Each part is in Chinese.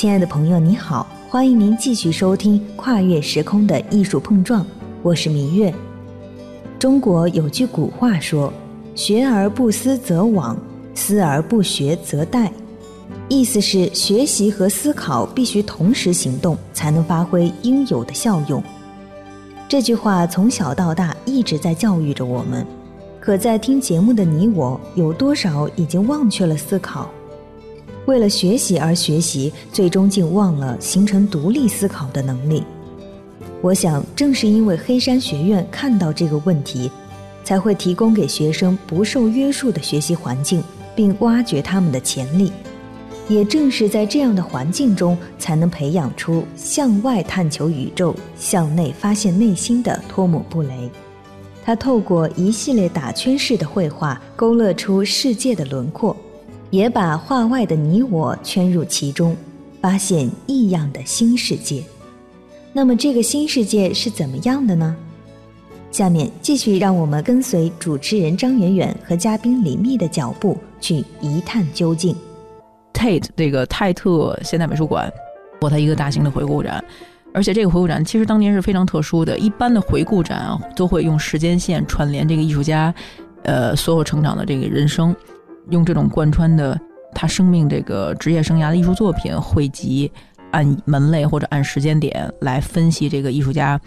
亲爱的朋友，你好，欢迎您继续收听《跨越时空的艺术碰撞》，我是明月。中国有句古话说：“学而不思则罔，思而不学则殆。”意思是学习和思考必须同时行动，才能发挥应有的效用。这句话从小到大一直在教育着我们。可在听节目的你我，有多少已经忘却了思考？为了学习而学习，最终竟忘了形成独立思考的能力。我想，正是因为黑山学院看到这个问题，才会提供给学生不受约束的学习环境，并挖掘他们的潜力。也正是在这样的环境中，才能培养出向外探求宇宙、向内发现内心的托姆布雷。他透过一系列打圈式的绘画，勾勒出世界的轮廓，也把画外的你我圈入其中，发现异样的新世界。那么，这个新世界是怎么样的呢？下面继续让我们跟随主持人张远远和嘉宾李密的脚步，去一探究竟。Tate 这个泰特现代美术馆，做它一个大型的回顾展。而且这个回顾展其实当年是非常特殊的，一般的回顾展都会用时间线串联这个艺术家，呃，所有成长的这个人生，用这种贯穿的他生命这个职业生涯的艺术作品汇集，按门类或者按时间点来分析这个艺术家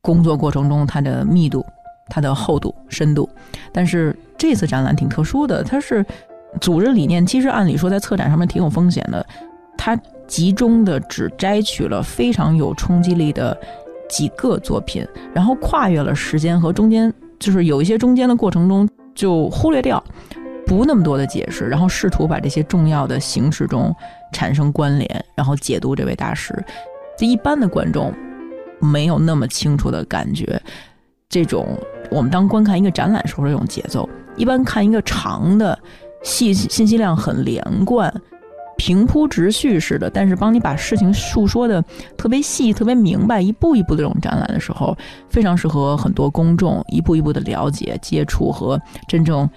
工作过程中它的密度、它的厚度、深度。但是这次展览挺特殊的，它是组织理念，其实按理说在策展上面挺有风险的，它。集中的只摘取了非常有冲击力的几个作品，然后跨越了时间和中间，就是有一些中间的过程中就忽略掉，不那么多的解释，然后试图把这些重要的形式中产生关联，然后解读这位大师。这一般的观众没有那么清楚的感觉，这种我们当观看一个展览时候这种节奏，一般看一个长的，信信息量很连贯。平铺直叙似的，但是帮你把事情述说的特别细、特别明白，一步一步的这种展览的时候，非常适合很多公众一步一步的了解、接触和真正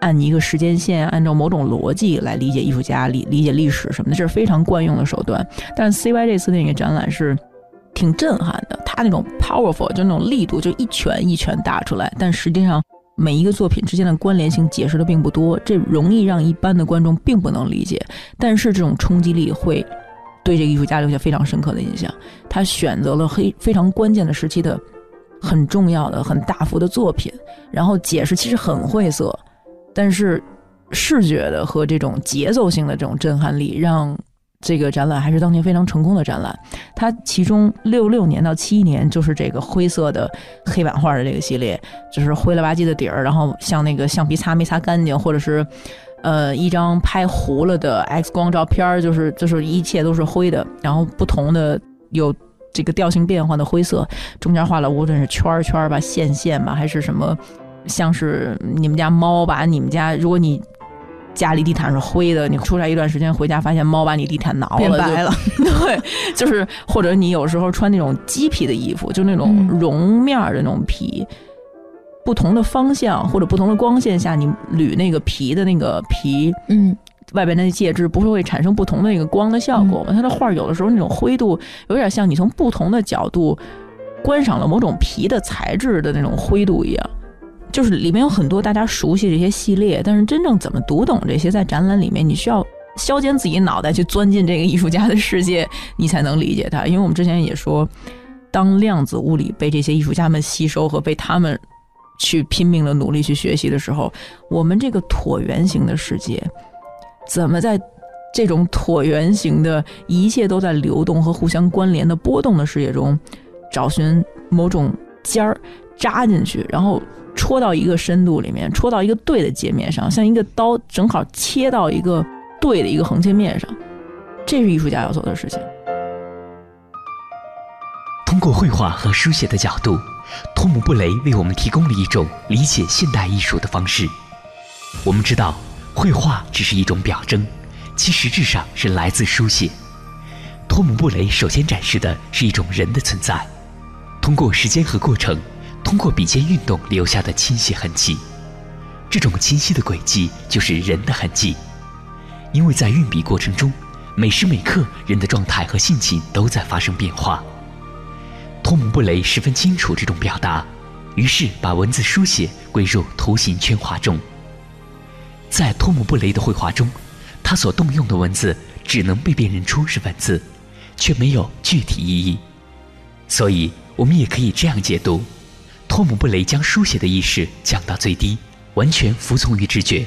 按一个时间线、按照某种逻辑来理解艺术家、理理解历史什么的，这是非常惯用的手段。但 CY 这次那个展览是挺震撼的，他那种 powerful 就那种力度，就一拳一拳打出来，但实际上。每一个作品之间的关联性解释的并不多，这容易让一般的观众并不能理解。但是这种冲击力会对这个艺术家留下非常深刻的印象。他选择了非非常关键的时期的很重要的、很大幅的作品，然后解释其实很晦涩，但是视觉的和这种节奏性的这种震撼力让。这个展览还是当年非常成功的展览，它其中六六年到七一年就是这个灰色的黑板画的这个系列，就是灰了吧唧的底儿，然后像那个橡皮擦没擦干净，或者是呃一张拍糊了的 X 光照片，就是就是一切都是灰的，然后不同的有这个调性变化的灰色，中间画了无论是圈儿圈儿吧、线线吧，还是什么像是你们家猫把你们家，如果你。家里地毯是灰的，你出差一段时间回家，发现猫把你地毯挠了，变白了。对，就是或者你有时候穿那种鸡皮的衣服，就那种绒面的那种皮，不同的方向或者不同的光线下，你捋那个皮的那个皮，嗯，外边那介质不是会产生不同的那个光的效果吗？它的画有的时候那种灰度有点像你从不同的角度观赏了某种皮的材质的那种灰度一样。就是里面有很多大家熟悉这些系列，但是真正怎么读懂这些，在展览里面你需要削尖自己脑袋去钻进这个艺术家的世界，你才能理解他。因为我们之前也说，当量子物理被这些艺术家们吸收和被他们去拼命的努力去学习的时候，我们这个椭圆形的世界，怎么在这种椭圆形的一切都在流动和互相关联的波动的世界中，找寻某种尖儿扎进去，然后。戳到一个深度里面，戳到一个对的界面上，像一个刀正好切到一个对的一个横切面上，这是艺术家要做的事情。通过绘画和书写的角度，托姆布雷为我们提供了一种理解现代艺术的方式。我们知道，绘画只是一种表征，其实质上是来自书写。托姆布雷首先展示的是一种人的存在，通过时间和过程。通过笔尖运动留下的清晰痕迹，这种清晰的轨迹就是人的痕迹。因为在运笔过程中，每时每刻人的状态和性情都在发生变化。托姆布雷十分清楚这种表达，于是把文字书写归入图形圈画中。在托姆布雷的绘画中，他所动用的文字只能被辨认出是文字，却没有具体意义。所以，我们也可以这样解读：托姆布雷将书写的意识降到最低，完全服从于直觉，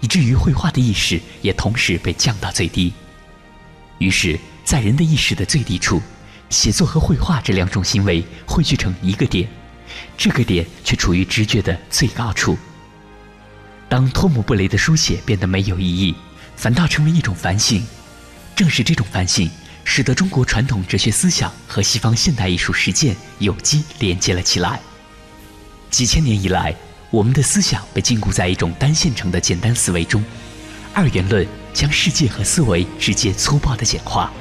以至于绘画的意识也同时被降到最低。于是，在人的意识的最低处，写作和绘画这两种行为汇聚成一个点，这个点却处于直觉的最高处。当托姆布雷的书写变得没有意义，反倒成为一种反省，正是这种反省。使得中国传统哲学思想和西方现代艺术实践有机连接了起来。几千年以来，我们的思想被禁锢在一种单线程的简单思维中，二元论将世界和思维直接粗暴的简化，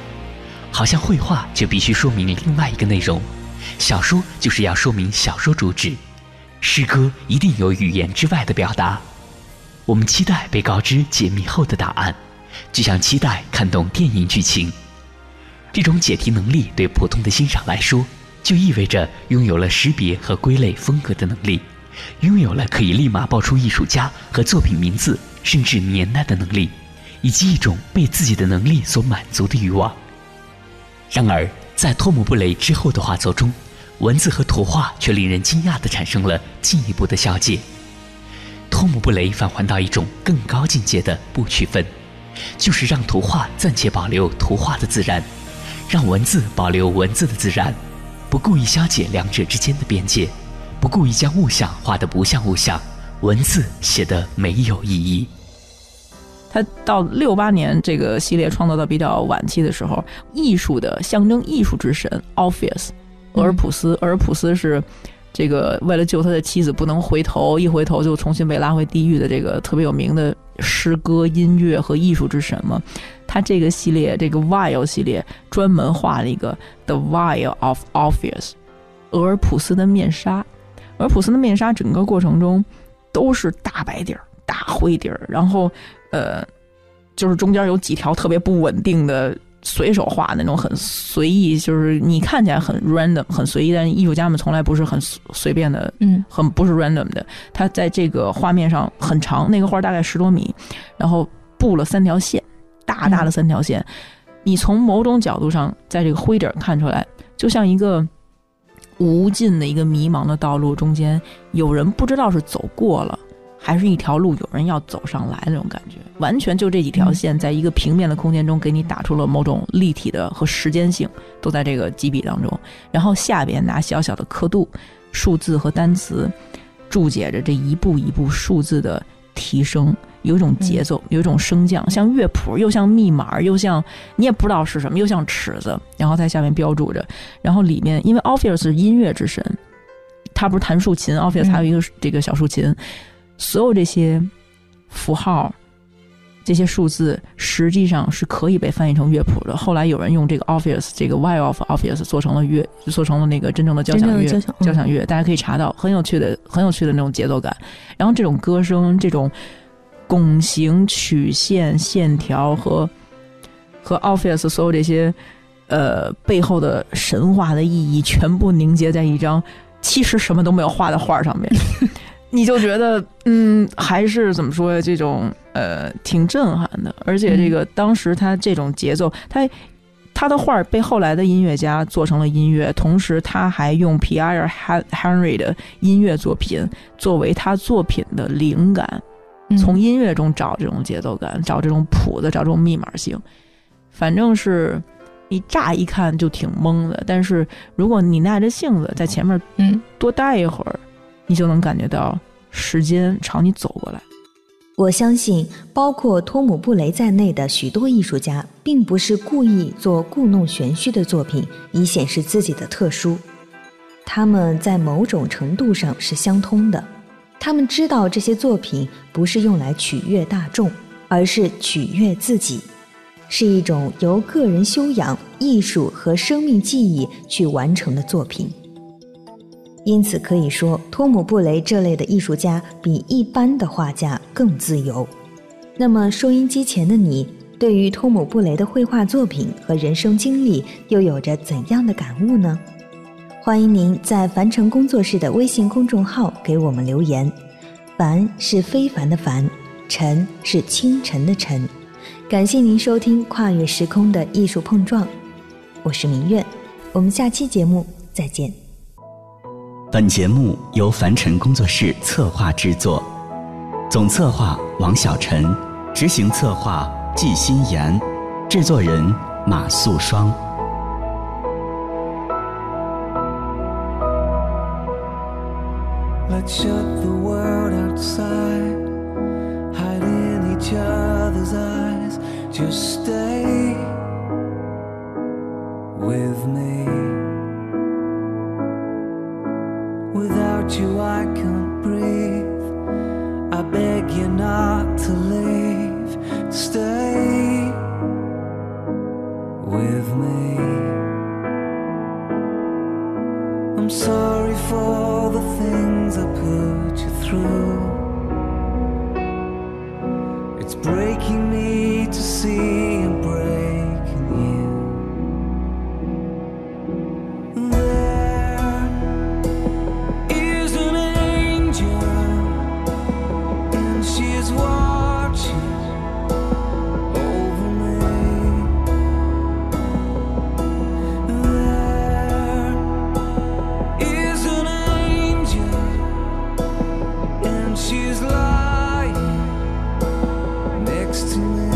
好像绘画就必须说明另外一个内容，小说就是要说明小说主旨，诗歌一定有语言之外的表达。我们期待被告知解密后的答案，就像期待看懂电影剧情。这种解题能力对普通的欣赏来说，就意味着拥有了识别和归类风格的能力，拥有了可以立马报出艺术家和作品名字甚至年代的能力，以及一种被自己的能力所满足的欲望。然而，在托姆布雷之后的画作中，文字和图画却令人惊讶地产生了进一步的消解。托姆布雷返还到一种更高境界的不区分，就是让图画暂且保留图画的自然。让文字保留文字的自然，不故意消解两者之间的边界，不故意将物象画得不像物象，文字写得没有意义。他到六八年这个系列创作到比较晚期的时候，艺术的象征艺术之神 Orpheus，俄尔普斯，俄尔普斯是这个为了救他的妻子不能回头，一回头就重新被拉回地狱的这个特别有名的诗歌、音乐和艺术之神嘛。他这个系列，这个 Vile 系列专门画了一个 The Vile of Orpheus，俄尔普斯的面纱。俄尔普斯的面纱整个过程中都是大白底儿、大灰底儿，然后呃，就是中间有几条特别不稳定的，随手画那种很随意，就是你看起来很 random、很随意，但艺术家们从来不是很随便的，嗯，很不是 random 的。他在这个画面上很长，那个画大概十多米，然后布了三条线。大大的三条线，你从某种角度上，在这个灰底儿看出来，就像一个无尽的一个迷茫的道路中间，有人不知道是走过了，还是一条路有人要走上来那种感觉。完全就这几条线，在一个平面的空间中，给你打出了某种立体的和时间性，都在这个几笔当中。然后下边拿小小的刻度、数字和单词，注解着这一步一步数字的提升。有一种节奏，有一种升降，像乐谱，又像密码，又像你也不知道是什么，又像尺子，然后在下面标注着。然后里面，因为 Office 是音乐之神，他不是弹竖琴，Office 还有一个这个小竖琴，所有这些符号、这些数字，实际上是可以被翻译成乐谱的。后来有人用这个 Office 这个 Y of Orpheus 做成了乐，做成了那个真正的交响乐，交响乐，大家可以查到，很有趣的，很有趣的那种节奏感。然后这种歌声，这种。拱形、曲线、线条和和 Office 所有这些呃背后的神话的意义，全部凝结在一张其实什么都没有画的画上面，你就觉得嗯，还是怎么说呀？这种呃挺震撼的。而且这个当时他这种节奏，他他的画被后来的音乐家做成了音乐，同时他还用 Pierre Henry 的音乐作品作为他作品的灵感。从音乐中找这种节奏感，找这种谱子，找这种密码性，反正是你乍一看就挺懵的。但是如果你耐着性子在前面，嗯，多待一会儿，你就能感觉到时间朝你走过来。我相信，包括托姆布雷在内的许多艺术家，并不是故意做故弄玄虚的作品以显示自己的特殊，他们在某种程度上是相通的。他们知道这些作品不是用来取悦大众，而是取悦自己，是一种由个人修养、艺术和生命记忆去完成的作品。因此可以说，托姆布雷这类的艺术家比一般的画家更自由。那么，收音机前的你，对于托姆·布雷的绘画作品和人生经历又有着怎样的感悟呢？欢迎您在凡尘工作室的微信公众号给我们留言。凡是非凡的凡，尘是清晨的晨。感谢您收听跨越时空的艺术碰撞，我是明月，我们下期节目再见。本节目由凡尘工作室策划制作。总策划王晓晨执行策划季星岩制作人马素霜 let's shut the world outside, hide in each other's eyes. Just stay with me. Without you, I can't breathe. I beg you not to leave. Stay with me. I'm sorry for the things I put you through. Next to me.